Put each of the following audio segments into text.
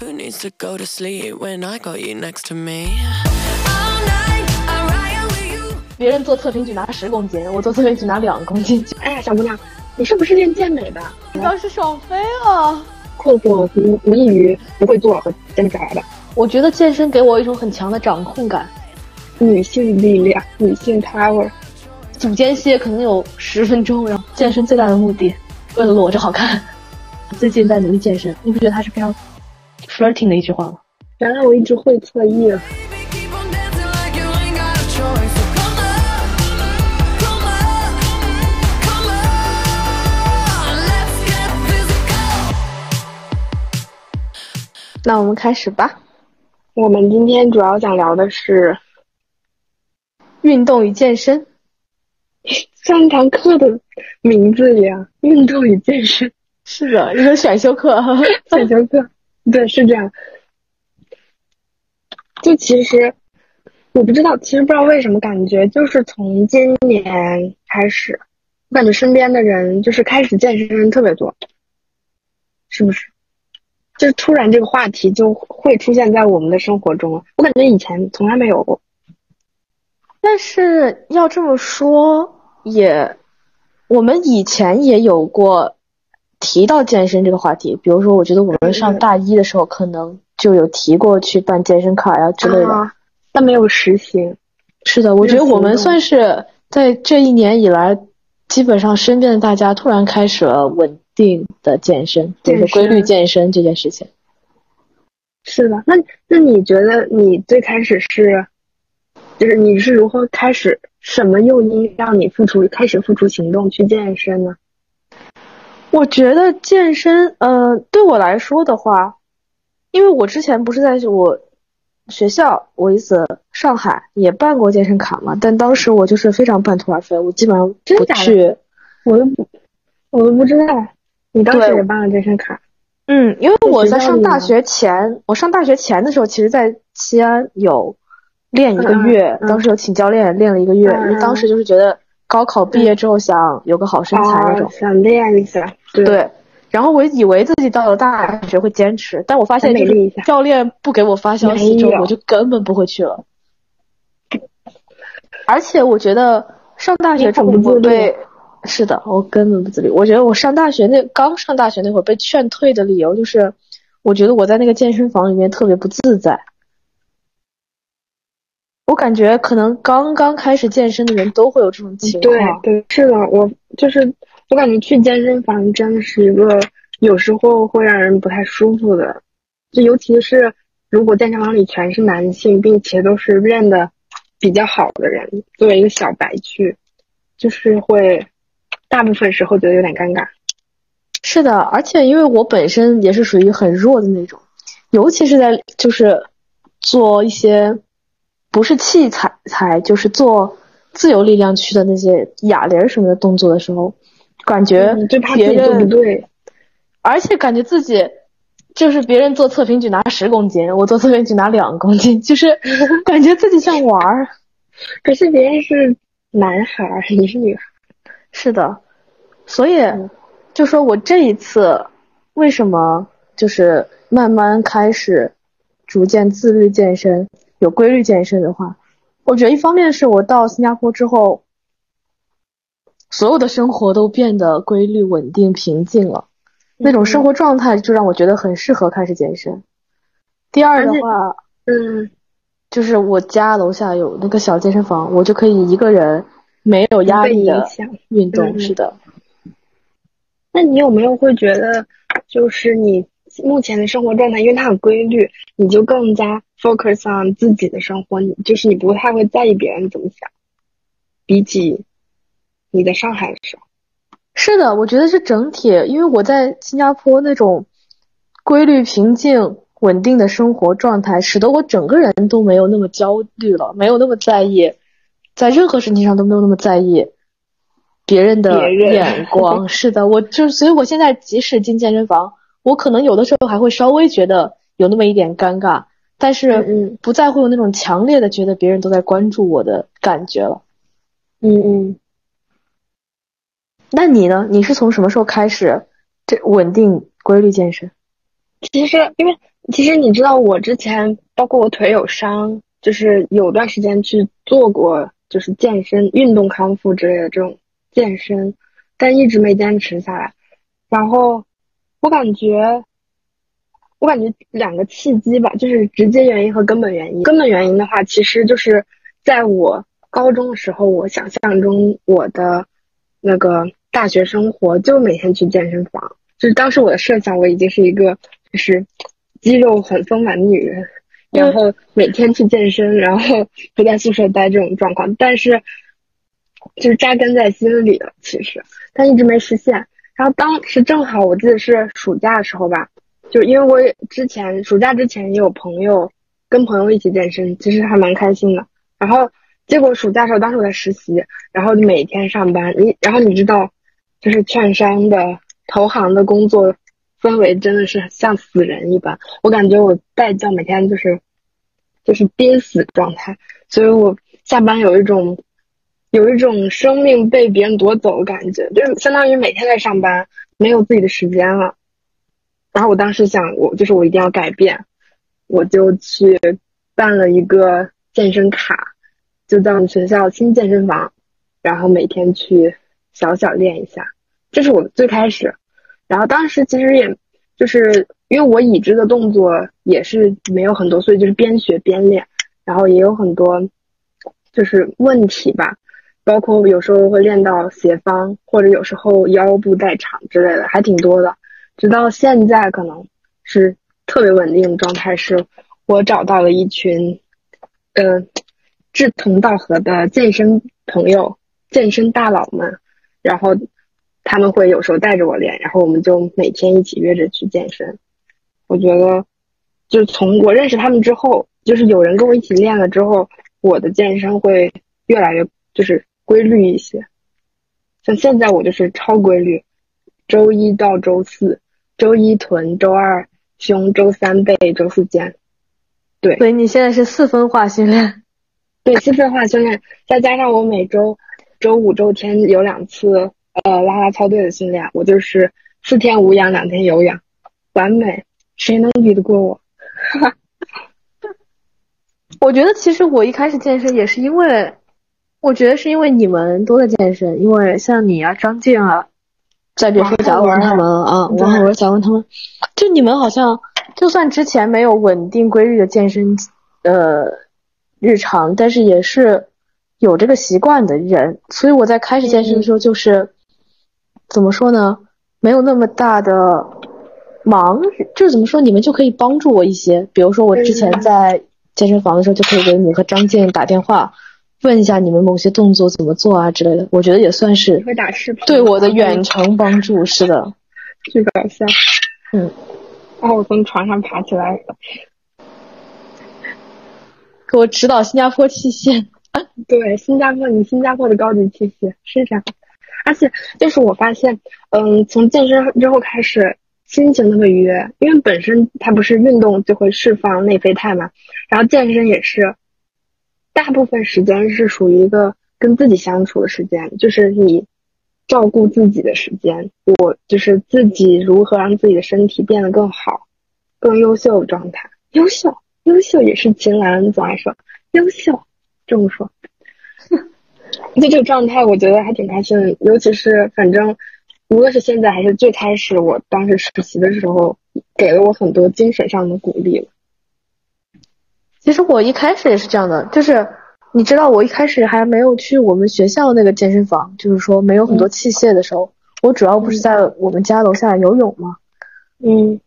Who needs to go to sleep when I got you next to me? All night, I ride with you. 别人做测评只拿十公斤，我做测评只拿两公斤，哎呀，小姑娘，你是不是练健美的？你倒是爽飞了。困惑无无异于不会做和坚持下来的。我觉得健身给我一种很强的掌控感，女性力量，女性 power。组间歇可能有十分钟，然后健身最大的目的为了裸着好看。最近在努力健身，你不觉得它是非常 flirting 的一句话吗？原来我一直会侧翼了。Baby, keep on dancing like you ain't got a choice. So come on, come on, come on. Let's get physical. 那我们开始吧。我们今天主要想聊的是运动与健身，像一堂课的名字一样，运动与健身是的，一个选修课。选修课。对，是这样。就其实我不知道，其实不知道为什么感觉就是从今年开始，我感觉身边的人就是开始健身的人特别多，是不是？就是突然这个话题就会出现在我们的生活中。我感觉以前从来没有过。但是要这么说，也我们以前也有过提到健身这个话题。比如说，我觉得我们上大一的时候，可能就有提过去办健身卡呀之类的。啊，但没有实行。是的，我觉得我们算是在这一年以来，基本上身边的大家突然开始了稳定的健身，就是规律健身这件事情。是的，那那你觉得你最开始是，就是你是如何开始，什么诱因让你付出开始付出行动去健身呢？我觉得健身，呃，对我来说的话，因为我之前不是在我学校，我一次上海也办过健身卡嘛，但当时我就是非常半途而废，我基本上不去。我都不，我都不知道，你当时也办了健身卡，嗯，因为我在上大学前，我上大学前的时候，其实在西安有练一个月，嗯当时有请教练练了一个月，嗯因为当时就是觉得高考毕业之后想有个好身材那种哦，，想练一下，对，对。然后我以为自己到了大学会坚持，但我发现教练不给我发消息之后，我就根本不会去了。而且我觉得上大学之后你很不自律我被，是的，我根本不自律。我觉得我上大学那刚上大学那会儿被劝退的理由就是，我觉得我在那个健身房里面特别不自在。我感觉可能刚刚开始健身的人都会有这种情对况。对，是的，我就是我感觉去健身房真的是一个有时候会让人不太舒服的，就尤其是如果健身房里全是男性，并且都是练的比较好的人，作为一个小白去，就是会大部分时候觉得有点尴尬。是的，而且因为我本身也是属于很弱的那种，尤其是在就是做一些不是器材材，就是做自由力量区的那些哑铃什么的动作的时候，感觉别己做不，对，而且感觉自己就是别人做测评举拿十公斤，我做测评举拿两公斤，就是感觉自己像玩儿。可是别人是男孩儿，你是女孩儿，是的，所以嗯。就说我这一次为什么就是慢慢开始逐渐自律健身，有规律健身的话，我觉得一方面是我到新加坡之后，所有的生活都变得规律、稳定、平静了，那种生活状态就让我觉得很适合开始健身。第二的话，嗯，就是我家楼下有那个小健身房，我就可以一个人没有压力的。运动。嗯是的。那你有没有会觉得，就是你目前的生活状态，因为它很规律，你就更加 focus on 自己的生活，你就是你不太会在意别人怎么想，比起你在上海的时候。是的，我觉得是整体，因为我在新加坡那种规律、平静、稳定的生活状态，使得我整个人都没有那么焦虑了，没有那么在意，在任何事情上都没有那么在意别人的眼光。是的，我就所以，我现在即使进健身房，我可能有的时候还会稍微觉得有那么一点尴尬，但嗯是嗯不再会有那种强烈的觉得别人都在关注我的感觉了。嗯嗯，那你呢？你是从什么时候开始这稳定规律健身？其实因为其实你知道，我之前包括我腿有伤，就是有段时间去做过，就是健身、运动康复之类的这种健身，但一直没坚持下来。然后我感觉，我感觉两个契机吧，就是直接原因和根本原因。根本原因的话，其实就是在我高中的时候，我想象中我的那个大学生活就每天去健身房，就是当时我的设想，我已经是一个就是肌肉很丰满的女人，然后每天去健身，然后不在宿舍待这种状况，但是就是扎根在心里了，其实但一直没实现。然后当时正好我记得是暑假的时候吧，就因为我之前暑假之前也有朋友跟朋友一起健身，其实还蛮开心的。然后结果暑假的时候，当时我在实习，然后每天上班，你然后你知道，就是券商的投行的工作氛围真的是像死人一般，我感觉我带教每天就是就是濒死状态，所以我下班有一种有一种生命被别人夺走的感觉，就是相当于每天在上班，没有自己的时间了。然后我当时想，我就是我一定要改变，我就去办了一个健身卡，就在我们学校新健身房，然后每天去小小练一下。这是我最开始，然后当时其实也就是因为我已知的动作也是没有很多，所以就是边学边练，然后也有很多就是问题吧。包括有时候会练到斜方，或者有时候腰部代偿之类的，还挺多的。直到现在，可能是特别稳定的状态，是我找到了一群，呃，志同道合的健身朋友、健身大佬们，然后他们会有时候带着我练，然后我们就每天一起约着去健身。我觉得，就从我认识他们之后，就是有人跟我一起练了之后，我的健身会越来越就是规律一些。像现在我就是超规律，周一到周四，周一臀，周二胸，周三背，周四肩。对所以你现在是四分化训练。对，四分化训练，再加上我每周周五、周天有两次呃拉拉操队的训练，我就是四天无氧，两天有氧，完美，谁能比得过我？我觉得其实我一开始健身也是因为，我觉得是因为你们都在健身，因为像你啊、张静啊，再比如说贾文他们啊，对王浩文、贾文他们，就你们好像就算之前没有稳定规律的健身呃日常，但是也是有这个习惯的人，所以我在开始健身的时候就是、怎么说呢，没有那么大的忙，就是怎么说，你们就可以帮助我一些，比如说我之前嗯在健身房的时候就可以给你和张静打电话。问一下你们某些动作怎么做啊之类的，我觉得也算是会打视频，对我的远程帮助。是的，巨搞笑。嗯，然后我从床上爬起来，给我指导新加坡器械。对，新加坡，你新加坡的高级器械是这样，而且就是我发现，嗯，从健身之后开始，心情特别愉悦，因为本身它不是运动就会释放内啡肽嘛，然后健身也是，大部分时间是属于一个跟自己相处的时间，就是你照顾自己的时间，我就是自己如何让自己的身体变得更好、更优秀的状态，优秀，优秀也是秦岚总爱说，优秀。这么说，就这个状态，我觉得还挺开心的。尤其是，反正无论是现在还是最开始，我当时实习的时候，给了我很多精神上的鼓励。其实我一开始也是这样的，就是你知道，我一开始还没有去我们学校那个健身房，就是说没有很多器械的时候，我主要不是在我们家楼下游泳嘛。嗯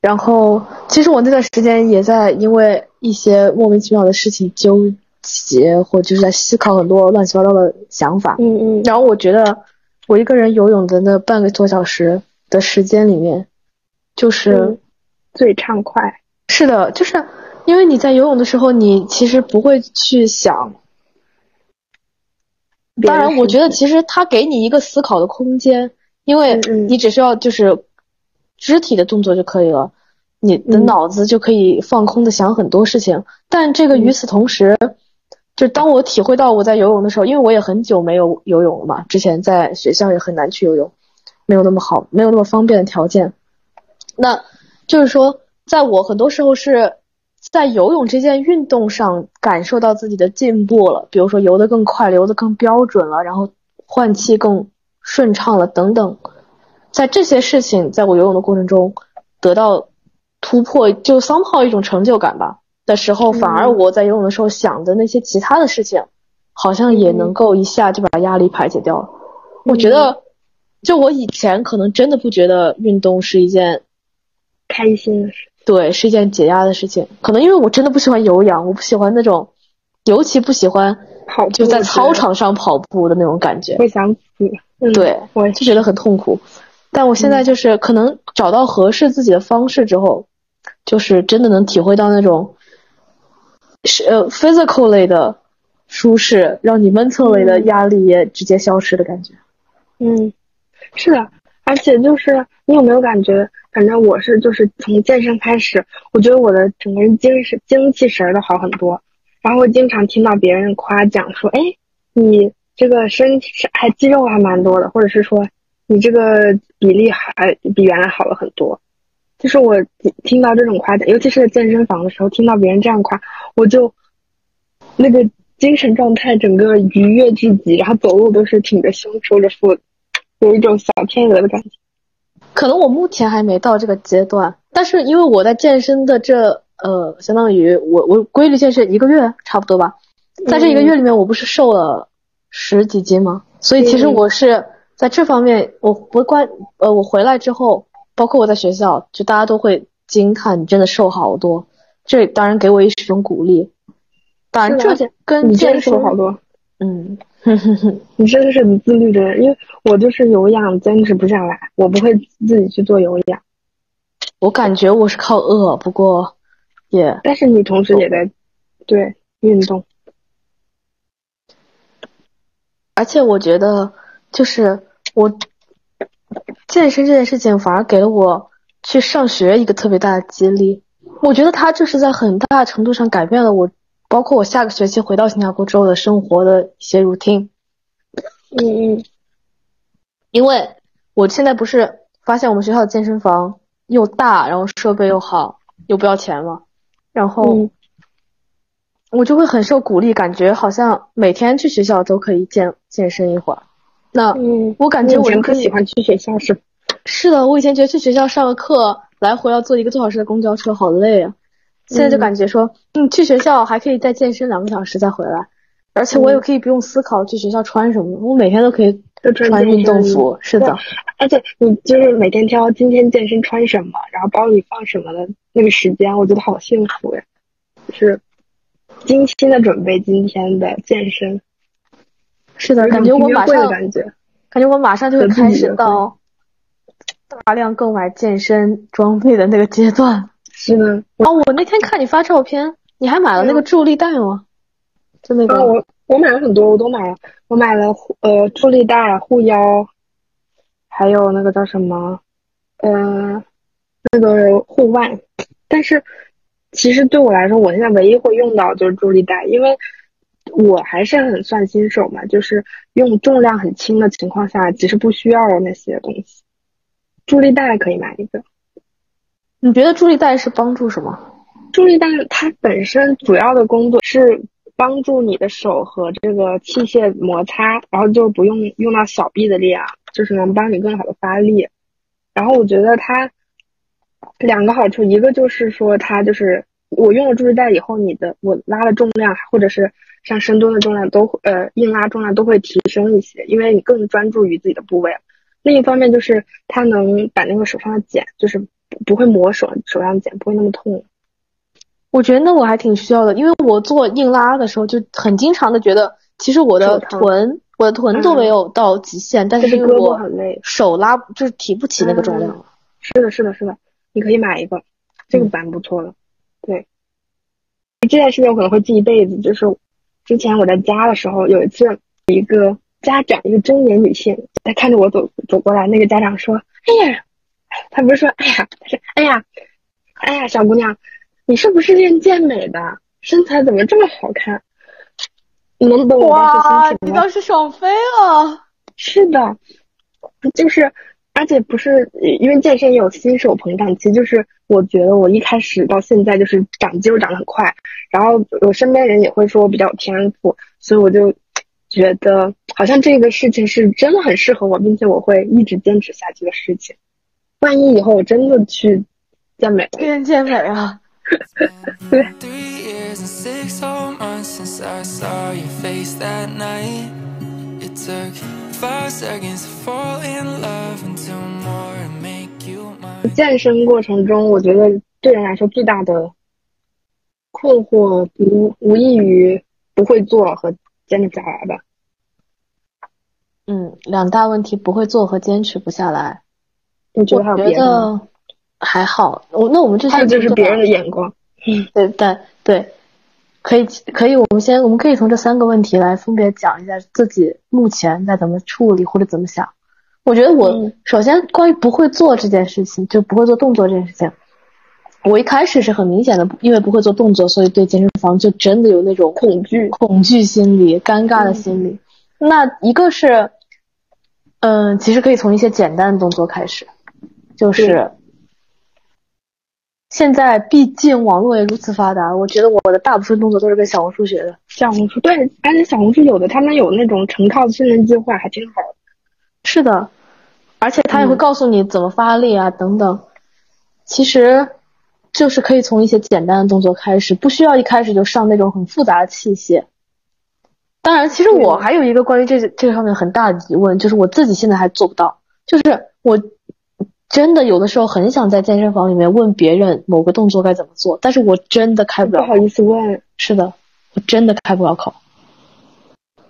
然后，其实我那段时间也在因为一些莫名其妙的事情纠结，或就是在思考很多乱七八糟的想法。嗯嗯然后我觉得，我一个人游泳的那半个多小时的时间里面，就是、嗯最畅快。是的，就是因为你在游泳的时候，你其实不会去想。当然，我觉得其实它给你一个思考的空间，因为你只需要就是肢体的动作就可以了，你的嗯脑子就可以放空的想很多事情。但这个与此同时，就当我体会到我在游泳的时候，因为我也很久没有游泳了嘛，之前在学校也很难去游泳，没有那么好，没有那么方便的条件。那就是说，在我很多时候是在游泳这件运动上感受到自己的进步了，比如说游得更快，游得更标准了，然后换气更顺畅了等等。在这些事情，在我游泳的过程中得到突破，就 somehow 一种成就感吧的时候，反而我在游泳的时候想的那些其他的事情，好像也能够一下就把压力排解掉了。我觉得，就我以前可能真的不觉得运动是一件开心的事。对，是一件解压的事情。可能因为我真的不喜欢有氧，我不喜欢那种，尤其不喜欢跑步就在操场上跑步的那种感觉。会想死。嗯，对，我就觉得很痛苦。但我现在就是可能找到合适自己的方式之后，就是真的能体会到那种是呃 physical 类的舒适，让你 mental 类的压力也直接消失的感觉。嗯，是的，而且就是你有没有感觉？反正我是就是从健身开始，我觉得我的整个人精神精气神儿都好很多。然后经常听到别人夸奖说：“哎，你这个身体还肌肉还蛮多的，或者是说你这个比例还比原来好了很多。”就是我听到这种夸奖，尤其是在健身房的时候，听到别人这样夸，我就那个精神状态整个愉悦至极，然后走路都是挺着胸收着腹，有一种小天鹅的感觉。可能我目前还没到这个阶段，但是因为我在健身的这呃，相当于我我规律健身一个月差不多吧，在这一个月里面，我不是瘦了十几斤吗？所以其实嗯。我是在这方面，我不关呃，我回来之后，包括我在学校，就大家都会惊叹你真的瘦好多，这当然给我一种鼓励。当然，这跟你健身瘦好多，嗯，你真的是很自律的人，因为我就是有氧坚持不下来，我不会自己去做有氧，我感觉我是靠饿，不过也但是你同时也在对运动。而且我觉得，就是我健身这件事情，反而给了我去上学一个特别大的激励。我觉得它就是在很大程度上改变了我，包括我下个学期回到新加坡之后的生活的一些 routine。嗯嗯因为我现在不是发现我们学校的健身房又大，然后设备又好，又不要钱嘛，然后嗯我就会很受鼓励，感觉好像每天去学校都可以健健身一会儿。那嗯，我感觉我就可以喜欢去学校是？是的，我以前觉得去学校上个课，来回要坐一个多小时的公交车，好累啊。现在就嗯感觉说，嗯，去学校还可以再健身两个小时再回来，而且我也嗯可以不用思考去学校穿什么，我每天都可以穿穿运动服。是的，而且你就是每天挑今天健身穿什么，然后包里放什么的那个时间，我觉得好幸福呀，就是精心的准备今天的健身，是的，感觉我马上，感觉。感觉我马上就会开始到大量购买健身装备的那个阶段。是的，哦，我那天看你发照片，你还买了那个嗯助力带吗？就那个，啊，我我买了很多，我都买了，我买了护呃助力带、护腰，还有那个叫什么，呃，那个护腕。但是其实对我来说，我现在唯一会用到就是助力带，因为我还是很算新手嘛，就是用重量很轻的情况下，其实不需要那些东西。助力带可以买一个，你觉得助力带是帮助什么？助力带它本身主要的工作是帮助你的手和这个器械摩擦，然后就不用用到小臂的力量，就是能帮你更好的发力。然后我觉得它两个好处，一个就是说它就是我用了助力带以后，你的我拉的重量或者是像深蹲的重量都会呃硬拉重量都会提升一些，因为你更专注于自己的部位。另一方面就是它能把那个手上的茧，就是不不会磨手手上的茧，不会那么痛。我觉得那我还挺需要的，因为我做硬拉的时候就很经常的觉得，其实我的臀，我的臀都没有到极限，但是是胳膊因为我很累。手拉就是提不起那个重量了。是的，是的，是的，你可以买一个，这个蛮不错的。对，这件事情我可能会记一辈子。就是之前我在家的时候，有一次一个家长，一个中年女性，她看着我走走过来，那个家长说：“哎呀，她不是说哎呀，他说哎呀，哎呀，小姑娘，你是不是练健美的？身材怎么这么好看？”你能懂我当时心情吗？时爽飞了！是的，就是而且不是因为健身也有新手膨胀期，就是我觉得我一开始到现在就是长肌肉长得很快，然后我身边人也会说我比较有天赋，所以我就觉得好像这个事情是真的很适合我，并且我会一直坚持下去的事情。万一以后我真的去健美了，变健美啊！Three years and six whole months since I saw your face that night. It took five seconds to fall in love and two more to make you mine. 健身过程中，我觉得对人来说最大的困惑无无异于不会做和坚持不下来吧。嗯，两大问题不会做和坚持不下来。你觉得还有我觉别的吗？得还好，我那我们这些就是别人的眼光。对对对，可以可以，我们先我们可以从这三个问题来分别讲一下自己目前在怎么处理或者怎么想。我觉得我、嗯首先关于不会做这件事情，就不会做动作这件事情，我一开始是很明显的，因为不会做动作，所以对健身房就真的有那种恐惧、恐惧心理、尴尬的心理。那一个是，嗯，其实可以从一些简单的动作开始，就是现在毕竟网络也如此发达，我觉得我的大部分动作都是跟小红书学的。小红书对，而且小红书有的他们有那种成套的训练计划，还挺好的。是的，而且他也会嗯告诉你怎么发力啊、等等。其实就是可以从一些简单的动作开始，不需要一开始就上那种很复杂的器械。当然，其实我还有一个关于这这个上面很大的疑问，就是我自己现在还做不到，就是我真的有的时候很想在健身房里面问别人某个动作该怎么做，但是我真的开不了口不好。意思问，是的，我真的开不了口。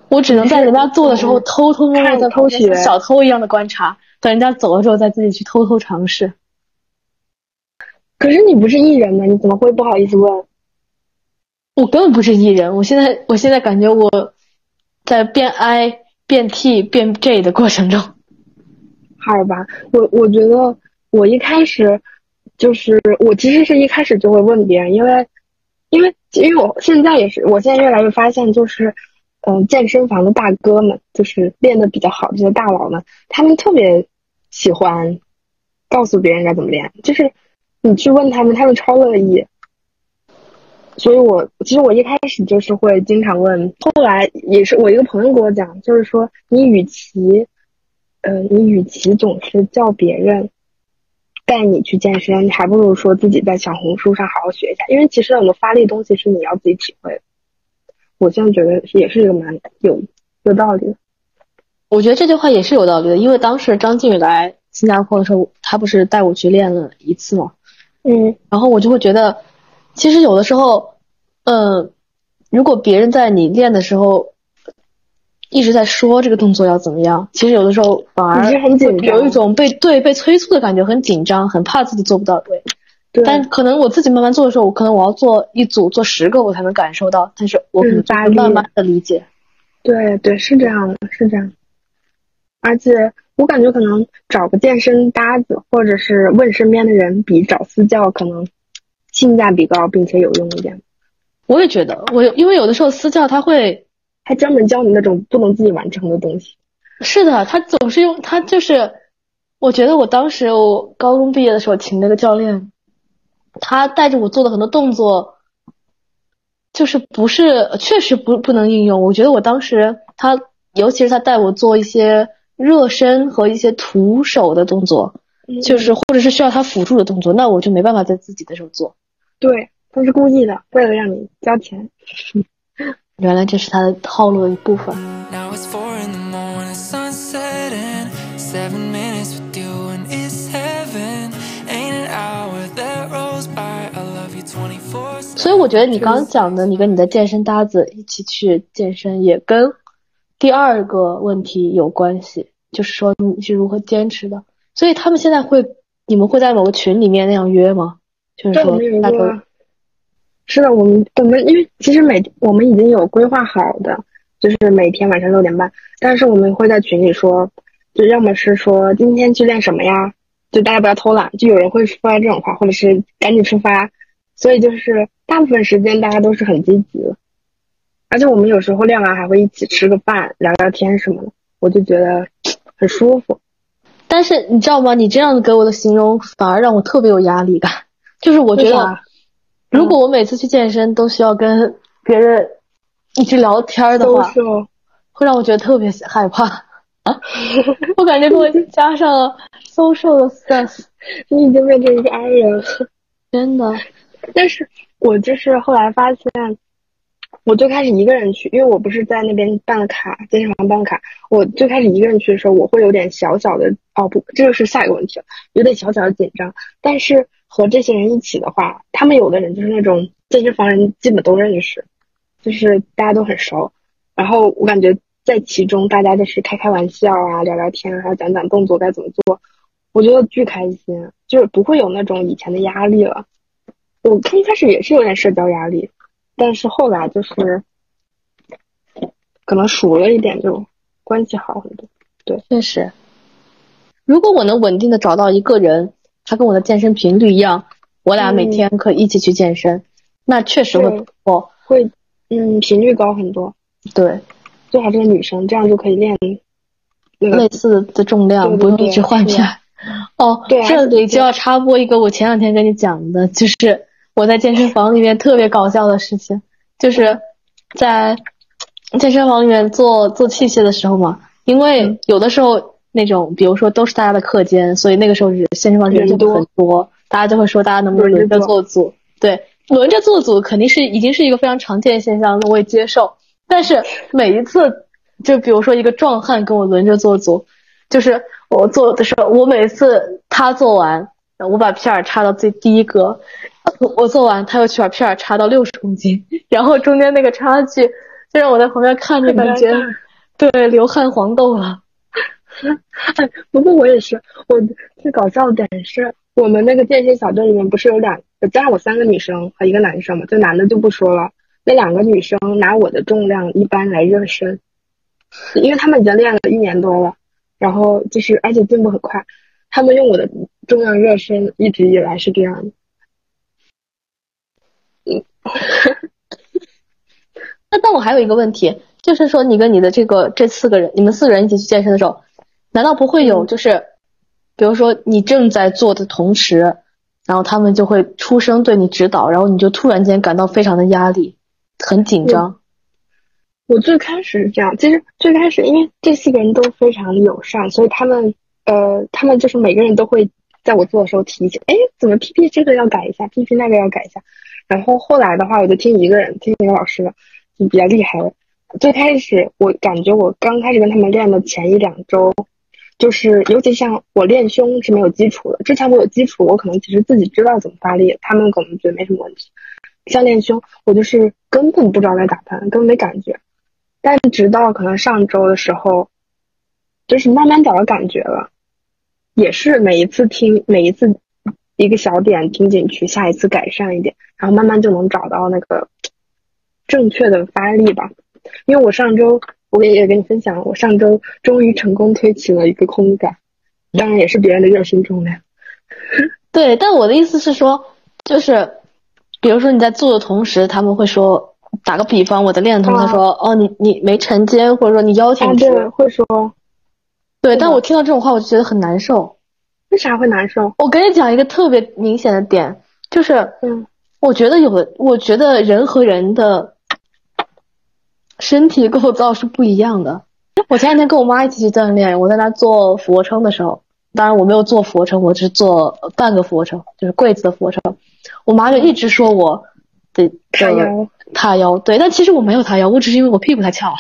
我只能在人家做的时候嗯偷偷摸摸看在偷学像小偷一样的观察，等人家走了之后再自己去偷偷尝试。可是你不是艺人吗？你怎么会不好意思问？我根本不是艺人，我现在我现在感觉我在变 I 变 T 变 J 的过程中，好吧，我我觉得我一开始就是我其实是一开始就会问别人，因为因为因为我现在也是，我现在越来越发现就是，嗯、健身房的大哥们，就是练的比较好这些大佬们，他们特别喜欢告诉别人该怎么练，就是你去问他们，他们超乐意。所以我其实我一开始就是会经常问，后来也是我一个朋友跟我讲，就是说你与其呃，你与其总是叫别人带你去健身，你还不如说自己在小红书上好好学一下，因为其实很多发力东西是你要自己体会的。我现在觉得也是一个蛮有有道理的。我觉得这句话也是有道理的，因为当时张靖宇来新加坡的时候，他不是带我去练了一次嘛，嗯，然后我就会觉得，其实有的时候，嗯，如果别人在你练的时候一直在说这个动作要怎么样，其实有的时候反而很紧张有一种被对被催促的感觉，很紧张，很怕自己做不到位。对，但可能我自己慢慢做的时候，我可能我要做一组做十个，我才能感受到，但是我可能就嗯发力会慢慢的理解。对对是这样的，是这样。而且我感觉可能找个健身搭子，或者是问身边的人，比找私教可能性价比高，并且有用一点。我也觉得，我因为有的时候私教他会还专门教你那种不能自己完成的东西。是的，他总是用他就是，我觉得我当时我高中毕业的时候请那个教练，他带着我做的很多动作，就是不是确实不不能应用。我觉得我当时他，尤其是他带我做一些热身和一些徒手的动作，就是或者是需要他辅助的动作，那我就没办法在自己的时候做。对，他是故意的，为了让你交钱。原来这是他的套路的一部分。Now it's four in the morning, sun setting. Seven minutes with you and it's heaven. Ain't an hour that rolls by. I love you 24所以我觉得你刚刚讲的，你跟你的健身搭子一起去健身，也跟第二个问题有关系，就是说你是如何坚持的。所以他们现在会，你们会在某个群里面那样约吗？就是说们有一大家个，是的，我们我们因为其实每我们已经有规划好的，就是每天晚上六点半，但是我们会在群里说，就要么是说今天去练什么呀，就大家不要偷懒，就有人会说这种话，或者是赶紧出发，所以就是大部分时间大家都是很积极的，而且我们有时候练完还会一起吃个饭、聊聊天什么的，我就觉得很舒服。但是你知道吗？你这样子给我的形容反而让我特别有压力感。就是我觉得如果我每次去健身都需要跟别人一直聊天的话，会让我觉得特别害怕。啊，我感觉给我加上了 social 的 stress，你已经变成一个 i 人了。真的。但是我就是后来发现，我最开始一个人去，因为我不是在那边办卡，健身房办卡。我最开始一个人去的时候，我会有点小小的哦不，这就是下一个问题了，有点小小的紧张。但是和这些人一起的话，他们有的人就是那种健身房人基本都认识，就是大家都很熟。然后我感觉在其中，大家就是开开玩笑啊，聊聊天，还有讲讲动作该怎么做，我觉得巨开心，就是不会有那种以前的压力了。我一开始也是有点社交压力，但是后来就是可能熟了一点，就关系好很多。对确实，如果我能稳定的找到一个人，他跟我的健身频率一样，我俩每嗯天可以一起去健身，那确实会对不错。会嗯频率高很多，对，最好是个女生，这样就可以练那个类似的重量不用一直换片儿。哦对，这里就要插播一个我前两天跟你讲的，就是我在健身房里面特别搞笑的事情，就是在健身房里面做做器械的时候嘛，因为嗯有的时候那种，比如说都是大家的课间，所以那个时候是健身房人人真的很多，大家就会说大家能不能轮着做组？对，轮着做组肯定是已经是一个非常常见的现象，那我也接受。但是每一次，就比如说一个壮汉跟我轮着做组，就是我做的时候，我每次他做完，我把片儿插到最第一格，我做完他又去把片儿插到六十公斤，然后中间那个差距，就让我在旁边看着感觉对流汗黄豆了。哎，不过我也是，我最搞笑的点是我们那个健身小队里面不是有两，加上我三个女生和一个男生嘛，就男的就不说了，那两个女生拿我的重量一般来热身，因为他们已经练了一年多了，然后就是而且进步很快，他们用我的重量热身一直以来是这样的。那但我还有一个问题，就是说你跟你的这个这四个人，你们四个人一起去健身的时候，难道不会有就是，比如说你正在做的同时，然后他们就会出声对你指导，然后你就突然间感到非常的压力，很紧张。我最开始是这样，其实最开始因为这四个人都非常的友善，所以他们呃，他们就是每个人都会在我做的时候提醒，哎，怎么 PP 这个要改一下，PP 那个要改一下。然后后来的话，我就听一个人，听一个老师的，就比较厉害了。最开始我感觉我刚开始跟他们练的前一两周，就是尤其像我练胸是没有基础的，之前我有基础，我可能其实自己知道怎么发力，他们可能觉得没什么问题。像练胸，我就是根本不知道该咋办，根本没感觉。但直到可能上周的时候，就是慢慢找到感觉了，也是每一次听，每一次一个小点听进去，下一次改善一点，然后慢慢就能找到那个正确的发力吧。因为我上周我也也跟你分享，我上周终于成功推起了一个空杆，当然也是别人的热心重量。对，但我的意思是说，就是比如说你在做的同时，他们会说，打个比方，我的同时，他说，哦，你你没沉肩，或者说你腰啊，挺直，对，会说对，但我听到这种话，我就觉得很难受。为啥会难受？我跟你讲一个特别明显的点，就是，嗯，我觉得有的，我觉得人和人的身体构造是不一样的。我前两天跟我妈一起去锻炼，我在那做俯卧撑的时候，当然我没有做俯卧撑，我只是做半个俯卧撑，就是跪姿的俯卧撑。我妈就一直说我的的叉腰塌腰，对，但其实我没有塌腰，我只是因为我屁股太翘了，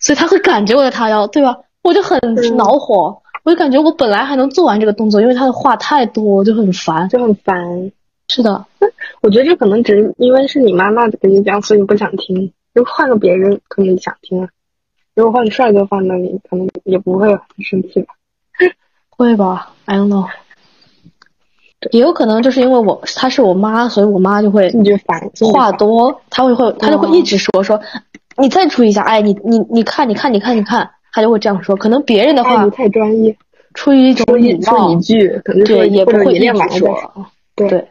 所以她会感觉我在塌腰，对吧？我就很嗯恼火，我就感觉我本来还能做完这个动作，因为她的话太多，我就很烦。就很烦。是的，我觉得这可能只是因为是你妈妈跟你讲，所以你不想听。如果换个别人，可能想听啊。如果换个帅哥放那里，可能也不会很生气吧。会吧？I don't know。也有可能就是因为我她是我妈，所以我妈就会你就烦，话多，她会会她就会一直说说，你再注意一下，哎，你你你看你看你看你看，她就会这样说。可能别人的话哎，太专业，出于一种礼貌说一，句，可能对，也不会。对对，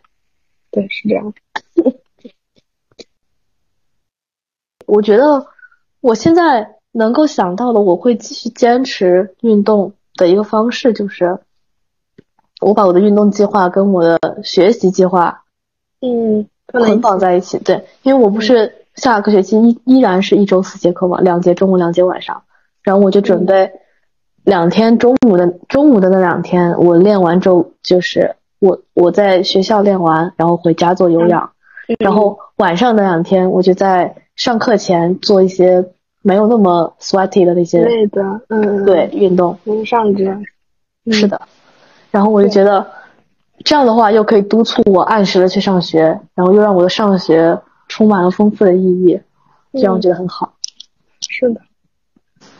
对，是这样。我觉得我现在能够想到的，我会继续坚持运动的一个方式就是，我把我的运动计划跟我的学习计划嗯，捆绑在一起。对，因为我不是下个学期依依然是一周四节课嘛，两节中午，两节晚上，然后我就准备两天中午的中午的那两天，我练完之后就是我我在学校练完，然后回家做有氧，然后晚上那两天我就在上课前做一些没有那么 sweaty 的那些累的，嗯，对运动。嗯，上肢，是的，然后我就觉得这样的话又可以督促我按时的去上学，然后又让我的上学充满了丰富的意义，这样我觉得很好。是的，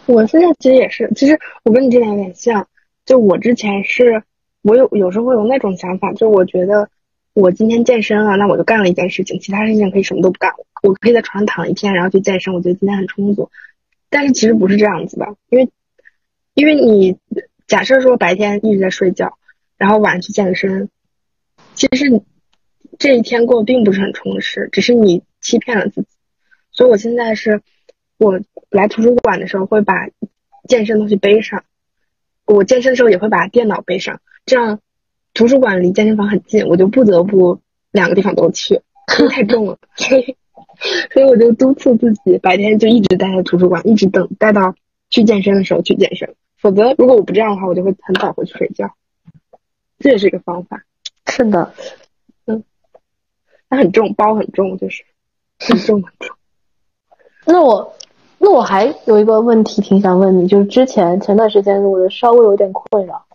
我现在其实也是，其实我跟你这点有点像，就我之前是，我有有时候会有那种想法，就我觉得我今天健身了，那我就干了一件事情，其他事情可以什么都不干，我可以在床上躺一天，然后去健身，我觉得今天很充足。但是其实不是这样子的，因为因为你假设说白天一直在睡觉，然后晚上去健身，其实这一天过得并不是很充实，只是你欺骗了自己。所以我现在是，我来图书馆的时候会把健身东西背上，我健身的时候也会把电脑背上，这样图书馆离健身房很近，我就不得不两个地方都去，因为太重了，所以所以我就督促自己白天就一直待在图书馆，一直等待到去健身的时候去健身，否则如果我不这样的话，我就会很早回去睡觉，这也是一个方法。是的，嗯它很重，包很重，就是很重很重。那我那我还有一个问题挺想问你，就是之前前段时间我的稍微有点困扰，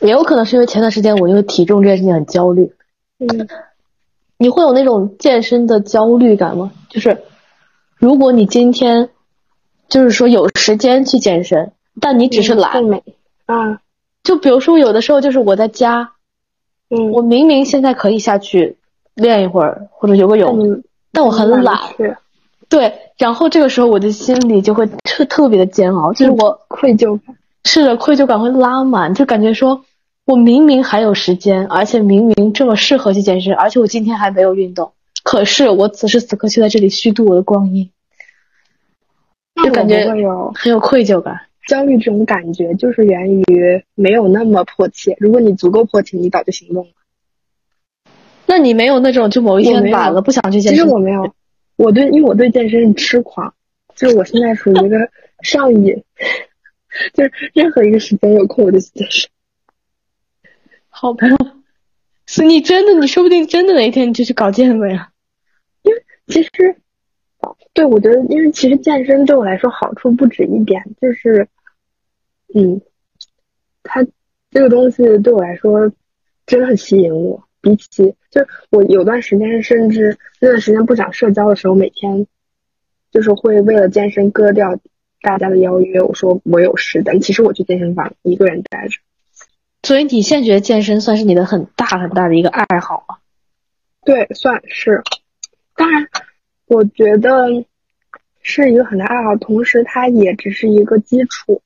也有可能是因为前段时间我因为体重这件事情很焦虑。嗯，你会有那种健身的焦虑感吗？就是如果你今天就是说有时间去健身，但你只是懒，啊，就比如说有的时候就是我在家，嗯，我明明现在可以下去练一会儿或者游个泳，嗯，但我很懒，是对，然后这个时候我的心里就会特特别的煎熬，就是我愧疚感。是的愧疚感会拉满，就感觉说我明明还有时间，而且明明这么适合去健身，而且我今天还没有运动，可是我此时此刻却在这里虚度我的光阴，就感觉很有愧疚感。焦虑这种感觉，就是源于没有那么迫切。如果你足够迫切，你早就行动了。那你没有那种就某一天懒了不想去健身其实？我没有，我对，因为我对健身是痴狂，就是我现在属于一个上瘾，就是任何一个时间有空我就去健身。好吧，是你真的，你说不定真的哪一天你就去搞健美了。其实，对我觉得，因为其实健身对我来说好处不止一点，就是，嗯，它这个东西对我来说真的很吸引我。比起，就是我有段时间甚至那段时间不想社交的时候，每天就是会为了健身割掉大家的邀约。我说我有事，但其实我去健身房一个人待着。所以你现在觉得健身算是你的很大很大的一个爱好吗？对，算是。当然，我觉得是一个很大爱好，同时它也只是一个基础。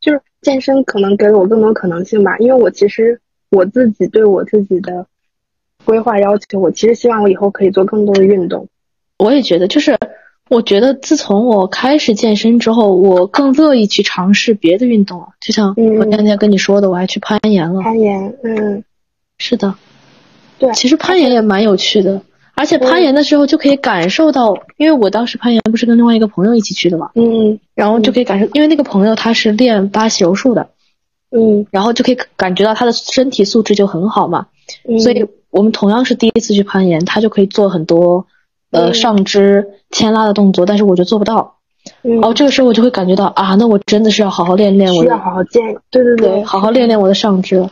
就是健身可能给了我更多可能性吧，因为我其实我自己对我自己的规划要求，我其实希望我以后可以做更多的运动。我也觉得，就是我觉得自从我开始健身之后，我更乐意去尝试别的运动了。就像嗯。我前两天跟你说的，我还去攀岩了。攀岩，嗯，是的，对，其实攀岩也蛮有趣的，而且攀岩的时候就可以感受到，因为我当时攀岩不是跟另外一个朋友一起去的嘛，嗯。然后就可以感受，因为那个朋友他是练巴西柔术的，嗯。然后就可以感觉到他的身体素质就很好嘛，嗯，所以我们同样是第一次去攀岩，他就可以做很多呃嗯上肢牵拉的动作，但是我就做不到。嗯然后这个时候我就会感觉到啊，那我真的是要好好练练我需要的，好好健，对对对，好好练练我的上肢。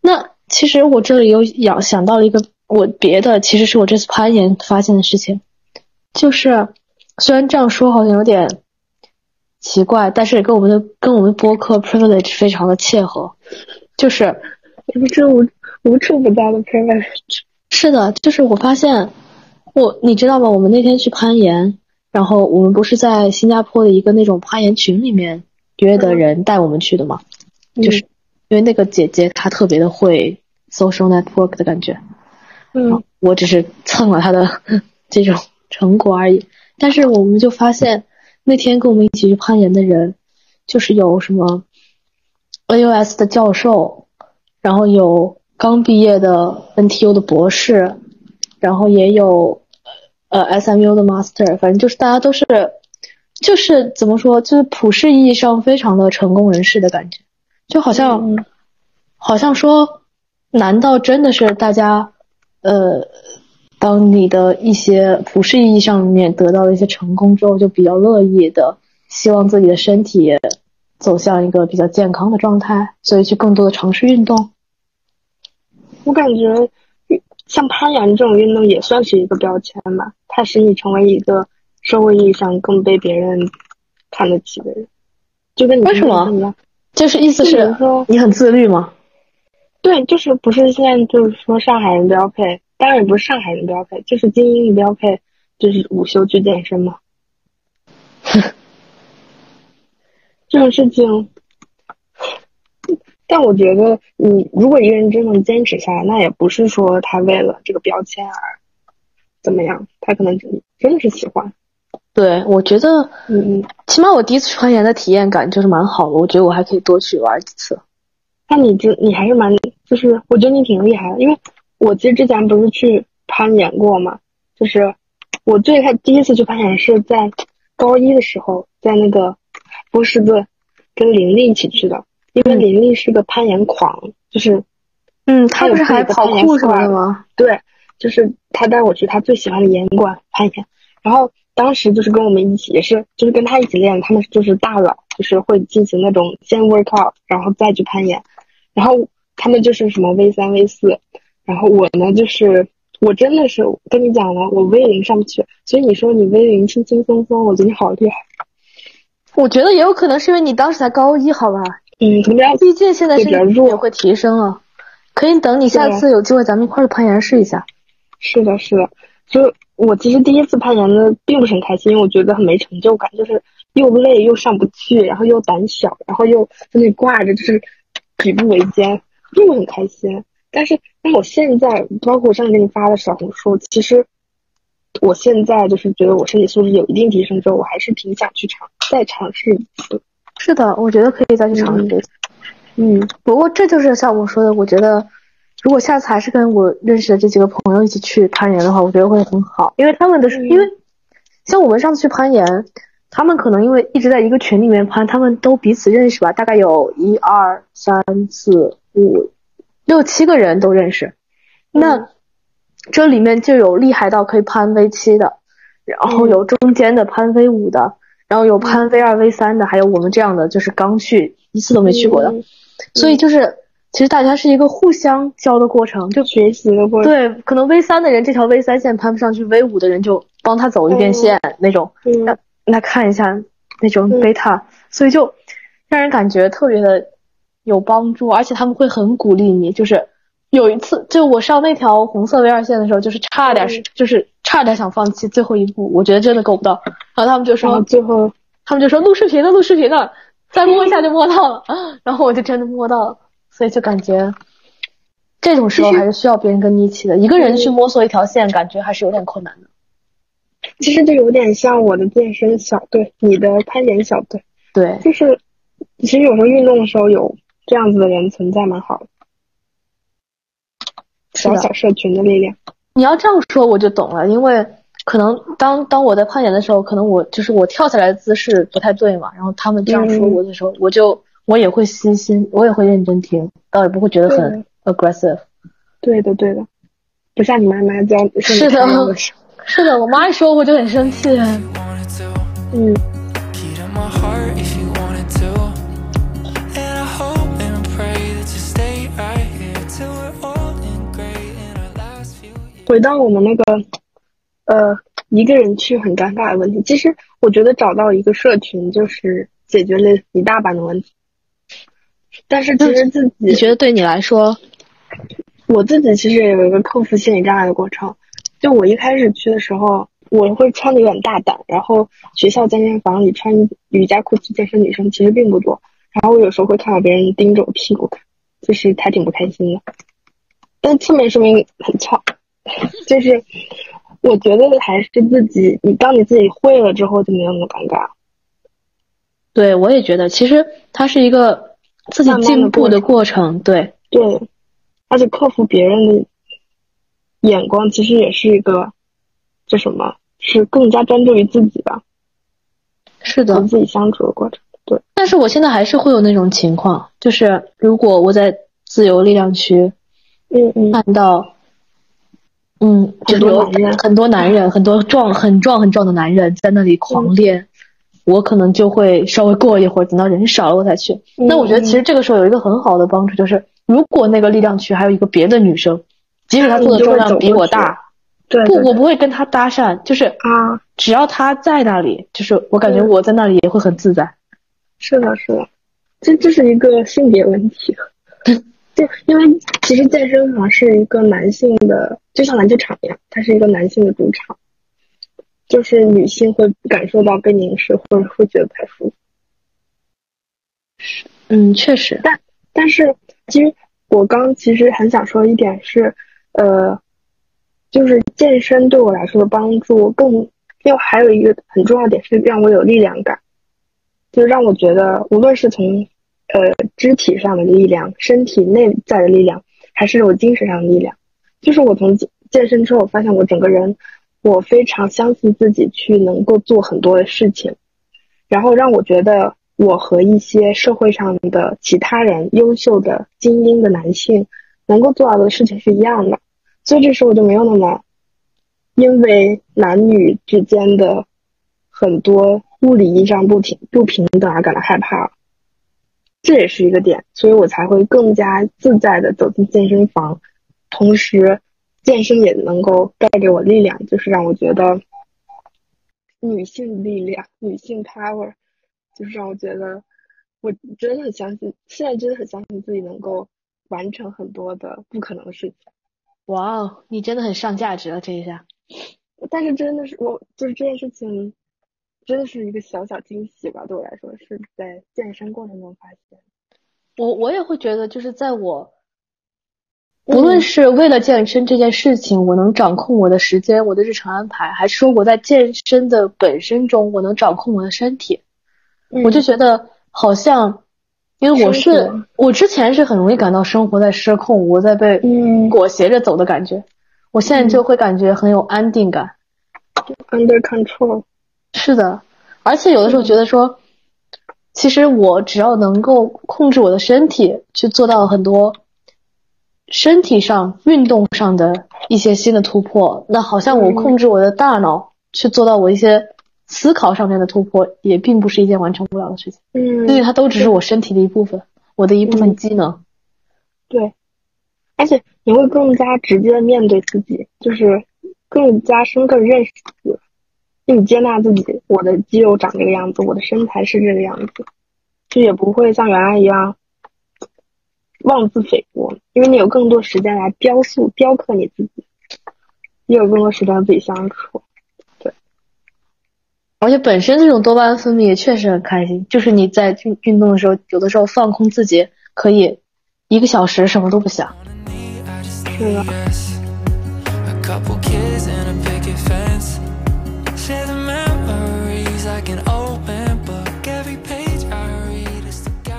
那其实我这里有想想到了一个我别的，其实是我这次攀岩发现的事情，就是虽然这样说好像有点奇怪，但是也跟我们的跟我们播客 privilege 非常的切合，就是这是无无处不在的 privilege。是的，就是我发现，我你知道吗？我们那天去攀岩，然后我们不是在新加坡的一个那种攀岩群里面约的人带我们去的嘛？就是因为那个姐姐她特别的会 social network 的感觉，嗯我只是蹭了她的 这种成果而已。但是我们就发现，那天跟我们一起去攀岩的人，就是有什么 AUS 的教授，然后有刚毕业的 NTU 的博士，然后也有呃 SMU 的 Master，反正就是大家都是，就是怎么说，就是普世意义上非常的成功人士的感觉，就好像，嗯好像说，难道真的是大家，呃，当你的一些普世意义上面得到了一些成功之后，就比较乐意的希望自己的身体走向一个比较健康的状态，所以去更多的尝试运动。我感觉像攀岩这种运动也算是一个标签吧，它使你成为一个社会意义上更被别人看得起的人，就跟你为什么。就是意思是说，你很自律吗？对，就是不是现在就是说上海人标配，当然也不是上海人标配，就是精英的标配，就是午休去健身嘛。这种事情，但我觉得你如果一个人真能坚持下来，那也不是说他为了这个标签而怎么样，他可能真真的是喜欢。对，我觉得嗯嗯，起码我第一次去攀岩的体验感就是蛮好的，我觉得我还可以多去玩几次。那你这你还是蛮，就是我觉得你挺厉害的，因为我其实之前不是去攀岩过嘛，就是我最开第一次去攀岩是在高一的时候，在那个波士顿跟玲玲一起去的，因为嗯林丽是个攀岩狂，就是嗯，他不是还跑酷什么的吗？对，就是他带我去他最喜欢的岩馆攀岩，然后当时就是跟我们一起，也是就是跟他一起练，他们就是大佬，就是会进行那种先 workout，然后再去攀岩，然后他们就是什么 V 三 V 四，然后我呢就是我真的是跟你讲了，我 V 零上不去，所以你说你 V 零轻轻松松，我觉得你好厉害，我觉得也有可能是因为你当时才高一，好吧？嗯，可能比较毕竟现在身体对比较弱也会提升了，可以等你下次有机会咱们一块儿去攀岩试一下。是的，是的，就我其实第一次攀岩呢，并不是很开心，因为我觉得很没成就感，就是又累又上不去，然后又胆小，然后又在那里挂着，就是举步维艰，并不很开心。但是，但我现在，包括我上次给你发的小红书，其实我现在就是觉得我身体素质有一定提升之后，我还是挺想去尝再尝试一次。是的，我觉得可以再去尝试一下。嗯不过这就是像我说的，我觉得如果下次还是跟我认识的这几个朋友一起去攀岩的话，我觉得会很好，因为他们的因为像我们上次去攀岩，他们可能因为一直在一个群里面攀，他们都彼此认识吧，大概有一二三四五六七个人都认识，那这里面就有厉害到可以攀 V 七的，然后有中间的攀 V 五的，然后有攀 V 二 V 三的，还有我们这样的就是刚去一次都没去过的。嗯。所以就是，其实大家是一个互相教的过程，就学习的过程，对，可能 V 三的人这条 V 三线攀不上去，V 五的人就帮他走一遍线、那种，嗯。那那看一下那种嗯。beta，、所以就让人感觉特别的有帮助，而且他们会很鼓励你。就是有一次，就我上那条红色 V 二线的时候，就是差点，嗯。就是差点想放弃最后一步，我觉得真的够不到。然后他们就说，最后他们就说录视频了，录视频了，再摸一下就摸到了，然后我就真的摸到了，所以就感觉这种时候还是需要别人跟你一起的，一个人去摸索一条线，感觉还是有点困难的。其实就有点像我的健身小队，你的攀岩小队。对，就是其实有时候运动的时候有这样子的人存在蛮好的小小社群的力量。你要这样说我就懂了，因为可能当当我在攀岩的时候，可能我就是我跳下来的姿势不太对嘛，然后他们这样说我的时候，我就我也会细心，我也会认真听，倒也不会觉得很 aggressive。对的，对的，不像你妈妈教你说你是的是的，我妈一说我就很生气。wanted to. 嗯，回到我们那个呃一个人去很尴尬的问题，其实我觉得找到一个社群就是解决了一大半的问题。但是其实自己你觉得对你来说，我自己其实也有一个克服心理障碍的过程。就我一开始去的时候，我会穿的有点大胆，然后学校健身房里穿瑜伽裤去健身女生其实并不多。然后我有时候会看到别人盯着我屁股看，就是还挺不开心的。但侧面说明很巧，就是我觉得还是自己，你当你自己会了之后就没有那么尴尬。对我也觉得，其实它是一个自己进步的过过程。对，对，而且克服别人的眼光，其实也是一个这什么，是更加专注于自己吧，是的和，自己相处的过程。对，但是我现在还是会有那种情况，就是如果我在自由力量区嗯嗯，看到，嗯，很多男人很多男人，很多壮很壮很壮的男人在那里狂练，我可能就会稍微过一会儿，等到人少了我才去。那我觉得其实这个时候有一个很好的帮助，就是如果那个力量区还有一个别的女生，即使她做的重量比我大，不，对对我不会跟她搭讪，就是啊，只要她在那里，就是我感觉嗯我在那里也会很自在。是的，是的，这这是一个性别问题。就因为其实健身房是一个男性的，就像篮球场一样，它是一个男性的主场，就是女性会感受到被凝视，或者会觉得不太舒服。嗯，确实，但但是其实我刚其实很想说一点是，呃，就是健身对我来说的帮助更，另外还有一个很重要的点是让我有力量感，就是让我觉得无论是从呃肢体上的力量、身体内在的力量，还是我精神上的力量，就是我从健身之后，发现我整个人，我非常相信自己去能够做很多的事情，然后让我觉得我和一些社会上的其他人优秀的精英的男性能够做到的事情是一样的，所以这时候我就没有那么因为男女之间的很多物理意义上不平不平等而感到害怕了。这也是一个点，所以我才会更加自在的走进健身房，同时健身也能够带给我力量，就是让我觉得女性力量、女性 power，就是让我觉得我真的很相信，现在真的很相信自己能够完成很多的不可能的事情。哇哦，你真的很上价值了这一下。但是真的是我就是这件事情，真的是一个小小惊喜吧，对我来说是在健身过程中发现。我我也会觉得，就是在我，无论是为了健身这件事情，我能掌控我的时间、我的日程安排，还是说我在健身的本身中，我能掌控我的身体，嗯。我就觉得好像，因为我是我之前是很容易感到生活在失控，我在被嗯。裹挟着走的感觉，我现在就会感觉很有安定感。under control，是的，而且有的时候觉得说，其实我只要能够控制我的身体，去做到很多身体上、运动上的一些新的突破，那好像我嗯控制我的大脑去做到我一些思考上面的突破，也并不是一件完成不了的事情，嗯因为它都只是我身体的一部分，我的一部分嗯。机能。对，而且你会更加直接的面对自己，就是更加深刻地认识自己，并接纳自己。我的肌肉长这个样子，我的身材是这个样子，就也不会像原来一样妄自菲薄，因为你有更多时间来雕塑、雕刻你自己，也有更多时间和自己相处。对而且本身这种多巴胺分泌也确实很开心，就是你在运运动的时候，有的时候放空自己，可以一个小时什么都不想。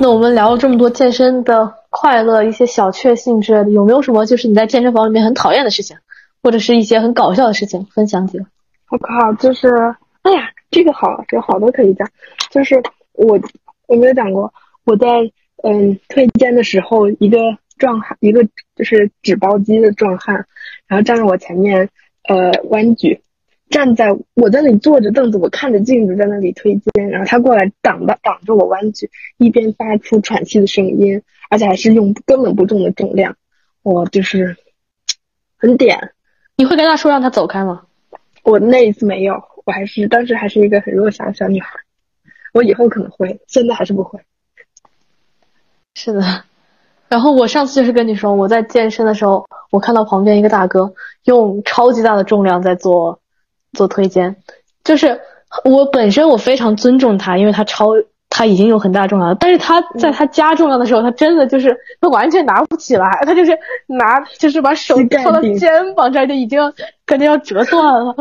那我们聊了这么多健身的快乐，一些小确幸之类的，有没有什么就是你在健身房里面很讨厌的事情，或者是一些很搞笑的事情，分享几个？我靠，就是，哎呀，这个好，有好多可以讲。就是我，我没有讲过，我在嗯推荐的时候，一个壮汉，一个就是纸包肌的壮汉，然后站在我前面，呃，弯举，站在我在那里坐着凳子，我看着镜子在那里推肩，然后他过来挡到挡着我弯举，一边发出喘气的声音，而且还是用根本不重的重量，我就是很点。你会跟他说让他走开吗？我那一次没有，我还是当时还是一个很弱小的小女孩，我以后可能会，现在还是不会。是的。然后我上次就是跟你说，我在健身的时候，我看到旁边一个大哥用超级大的重量在做做推肩，就是我本身我非常尊重他，因为他超他已经有很大重量了，但是他在他加重量的时候，他真的就是他完全拿不起来，他就是拿就是把手放到肩膀这儿就已经感觉要折断了，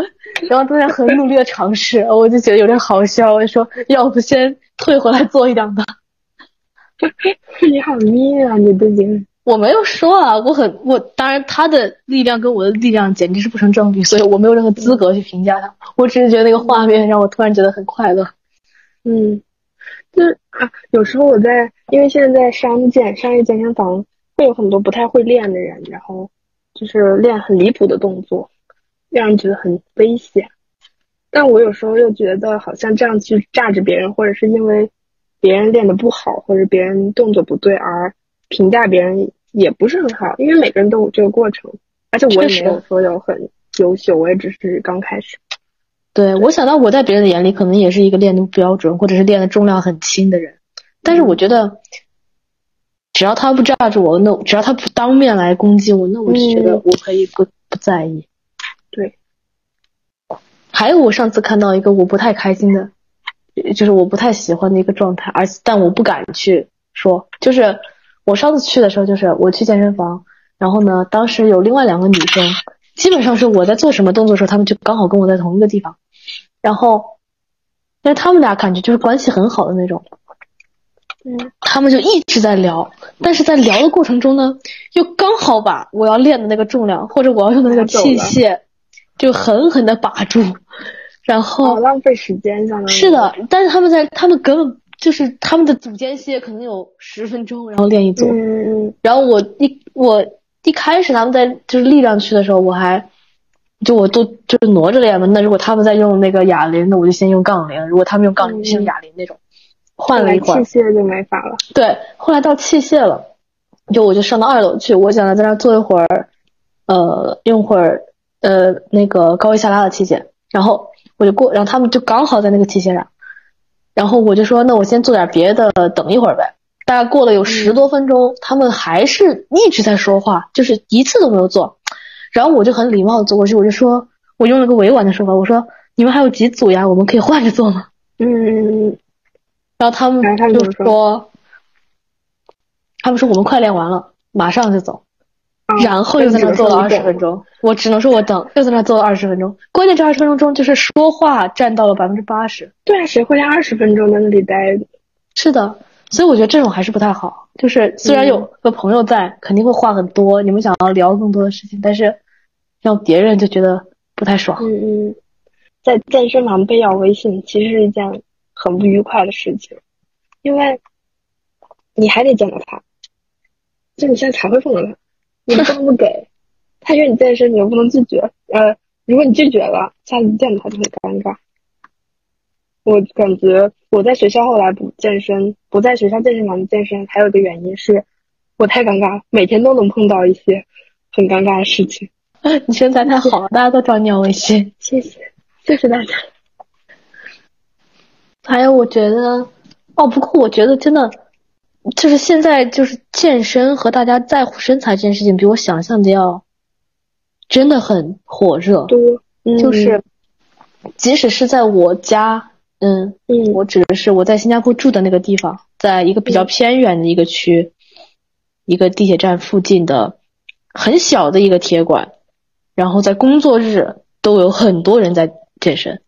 然后在那很努力的尝试，我就觉得有点好笑，我就说要不先退回来做一点吧。你好 mean 啊，你对别人。我没有说啊，我很我当然他的力量跟我的力量简直是不成正比，所以我没有任何资格去评价他。我只是觉得那个画面让我突然觉得很快乐。嗯，就是啊，有时候我在，因为现在在商健商业健身房会有很多不太会练的人，然后就是练很离谱的动作，让人觉得很危险。但我有时候又觉得，好像这样去榨着别人，或者是因为别人练的不好，或者别人动作不对而评价别人，也不是很好。因为每个人都有这个过程，而且我也没有说有很优秀，我也只是刚开始。对我想到我在别人的眼里可能也是一个练的不标准，或者是练的重量很轻的人，但是我觉得，只要他不炸着我，那只要他不当面来攻击我，那我就觉得我可以不不在意。对。还有我上次看到一个我不太开心的，就是我不太喜欢的一个状态，而但我不敢去说，就是我上次去的时候，就是我去健身房，然后呢，当时有另外两个女生，基本上是我在做什么动作的时候，她们就刚好跟我在同一个地方，然后，但是她们俩感觉就是关系很好的那种，嗯，他们就一直在聊，但是在聊的过程中呢，又刚好把我要练的那个重量或者我要用的那个器械。就狠狠的把住，然后浪费时间，相当于是的。但是他们在，他们根本就是他们的组间歇可能有十分钟，然后练一组。嗯嗯。然后我一我一开始他们在就是力量区的时候，我还就我都就是挪着练嘛。那如果他们在用那个哑铃，那我就先用杠铃；如果他们用杠铃，先用哑铃那种。换了一会儿，器械就没法了。对，后来到器械了，就我就上到二楼去，我想在那坐一会儿，呃，用会儿。呃，那个高位下拉的器械，然后我就过，然后他们就刚好在那个器械上，然后我就说，那我先做点别的，等一会儿呗。大概过了有十多分钟，他们还是一直在说话，就是一次都没有做。然后我就很礼貌的走过去，我就说，我用了个委婉的说法，我说，你们还有几组呀？我们可以换着做吗？嗯。然后他们就说，他们说我们快练完了，马上就走。然后又在那坐了二十分钟，我只能说我等，又在那坐了二十分钟。关键这二十分钟中，就是说话占到了百分之八十。对啊，谁会在二十分钟在那里待？是的，所以我觉得这种还是不太好。就是虽然有个朋友在，肯定会话很多，你们想要聊更多的事情，但是让别人就觉得不太爽。嗯嗯，在健身房被要微信，其实是一件很不愉快的事情，因为你还得见到他，就你现在才会碰到他。你不能不给，他约你健身，你又不能拒绝。呃，如果你拒绝了，下次见到他就很尴尬。我感觉我在学校后来不健身，不在学校健身房健身，还有一个原因是我太尴尬，每天都能碰到一些很尴尬的事情。你身材太好了，大家都找你要微信。谢谢，谢谢大家。还有，我觉得，哦，不过我觉得真的。就是现在，就是健身和大家在乎身材这件事情，比我想象的要真的很火热。多，就是，即使是在我家，嗯嗯，我指的是我在新加坡住的那个地方，在一个比较偏远的一个区，一个地铁站附近的很小的一个铁馆，然后在工作日都有很多人在健身，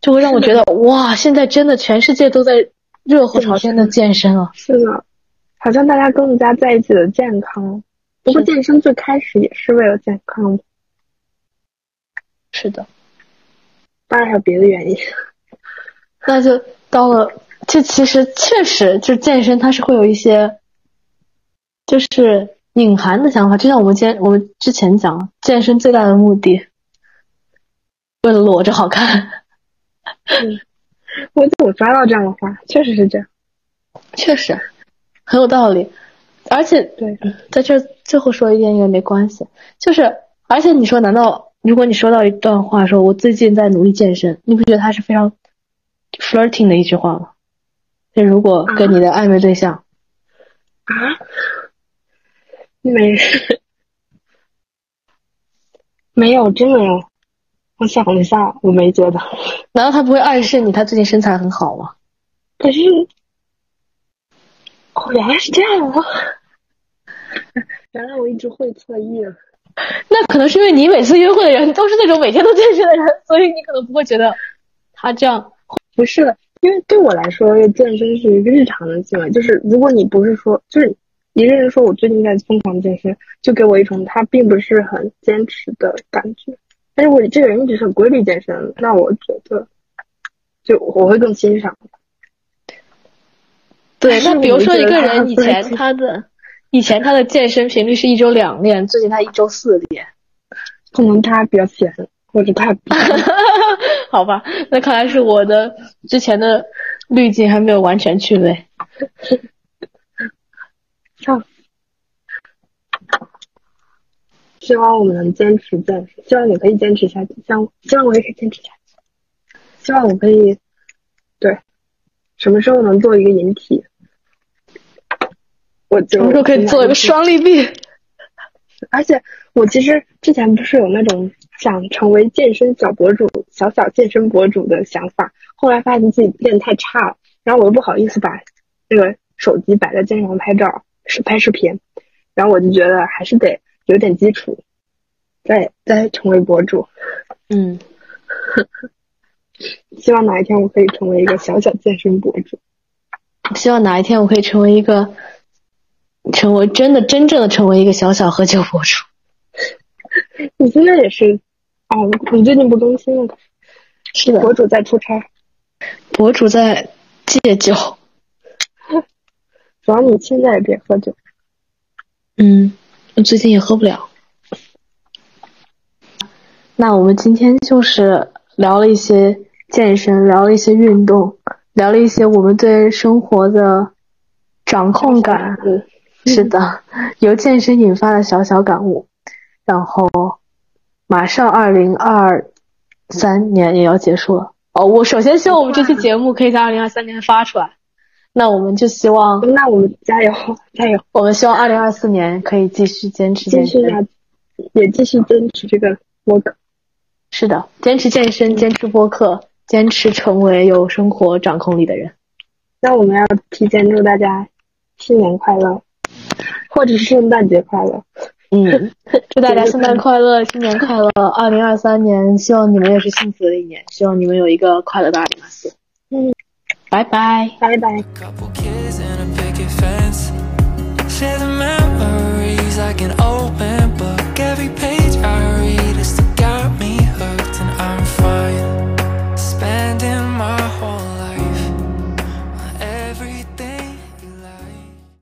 就会让我觉得哇，现在真的全世界都在。热火朝天的健身啊，是的，好像大家更加在意自己的健康。不过健身最开始也是为了健康，是的，当然还有别的原因。那就到了，就其实确实，就健身它是会有一些，就是隐含的想法。就像我们今天我们之前讲，健身最大的目的，为了裸着好看。嗯。我我抓到这样的话，确实是这样，确实很有道理。而且对，在这最后说一点也没关系，就是而且你说，难道如果你说到一段话，说我最近在努力健身，你不觉得他是非常 flirting 的一句话吗？就如果跟你的暧昧对象啊，没 没有，真没有。我想了一下，我没觉得。难道他不会暗示你他最近身材很好吗？可是，哦，原来是这样啊！原来我一直会错意了。那可能是因为你每次约会的人都是那种每天都健身的人，所以你可能不会觉得他这样。不是，因为对我来说，健身是一个日常的行为。就是如果你不是说，就是一个人说我最近在疯狂健身，就给我一种他并不是很坚持的感觉。但是我这个人一直是很规律健身，那我觉得就我会更欣赏。对，那比如说一个人以前他的以前他的健身频率是一周两练，最近他一周四练，可能他比较闲，或者他 好吧，那看来是我的之前的滤镜还没有完全去位。上，希望我们能坚持坚持，希望你可以坚持下去，希望希望我也可以坚持下去，希望我可以对什么时候能做一个引体，我什么时候可以做一个双立臂？而且我其实之前不是有那种想成为健身小博主、小小健身博主的想法，后来发现自己练太差了，然后我又不好意思把那个手机摆在健身房拍照。是拍视频，然后我就觉得还是得有点基础，再再成为博主。嗯，希望哪一天我可以成为一个小小健身博主。希望哪一天我可以成为一个，成为真的真正的成为一个小小喝酒博主。你现在也是，哦，你最近不更新了？是的，博主在出差，博主在戒酒。主要你现在也别喝酒。嗯，我最近也喝不了。那我们今天就是聊了一些健身，聊了一些运动，聊了一些我们对生活的掌控感。是的，由健身引发的小小感悟。然后，马上二零二三年也要结束了。哦，我首先希望我们这期节目可以在二零二三年发出来。那我们就希望，那我们加油加油！我们希望二零二四年可以继续坚持健身，也继续坚持这个播客。是的，坚持健身，坚持播客，坚持成为有生活掌控力的人。那我们要提前祝大家新年快乐，或者是圣诞节快乐。嗯，祝大家圣诞快乐，新年快乐！二零二三年，希望你们也是幸福的一年，希望你们有一个快乐的二零二四。Bye bye. Bye bye. Share the memories I can open book every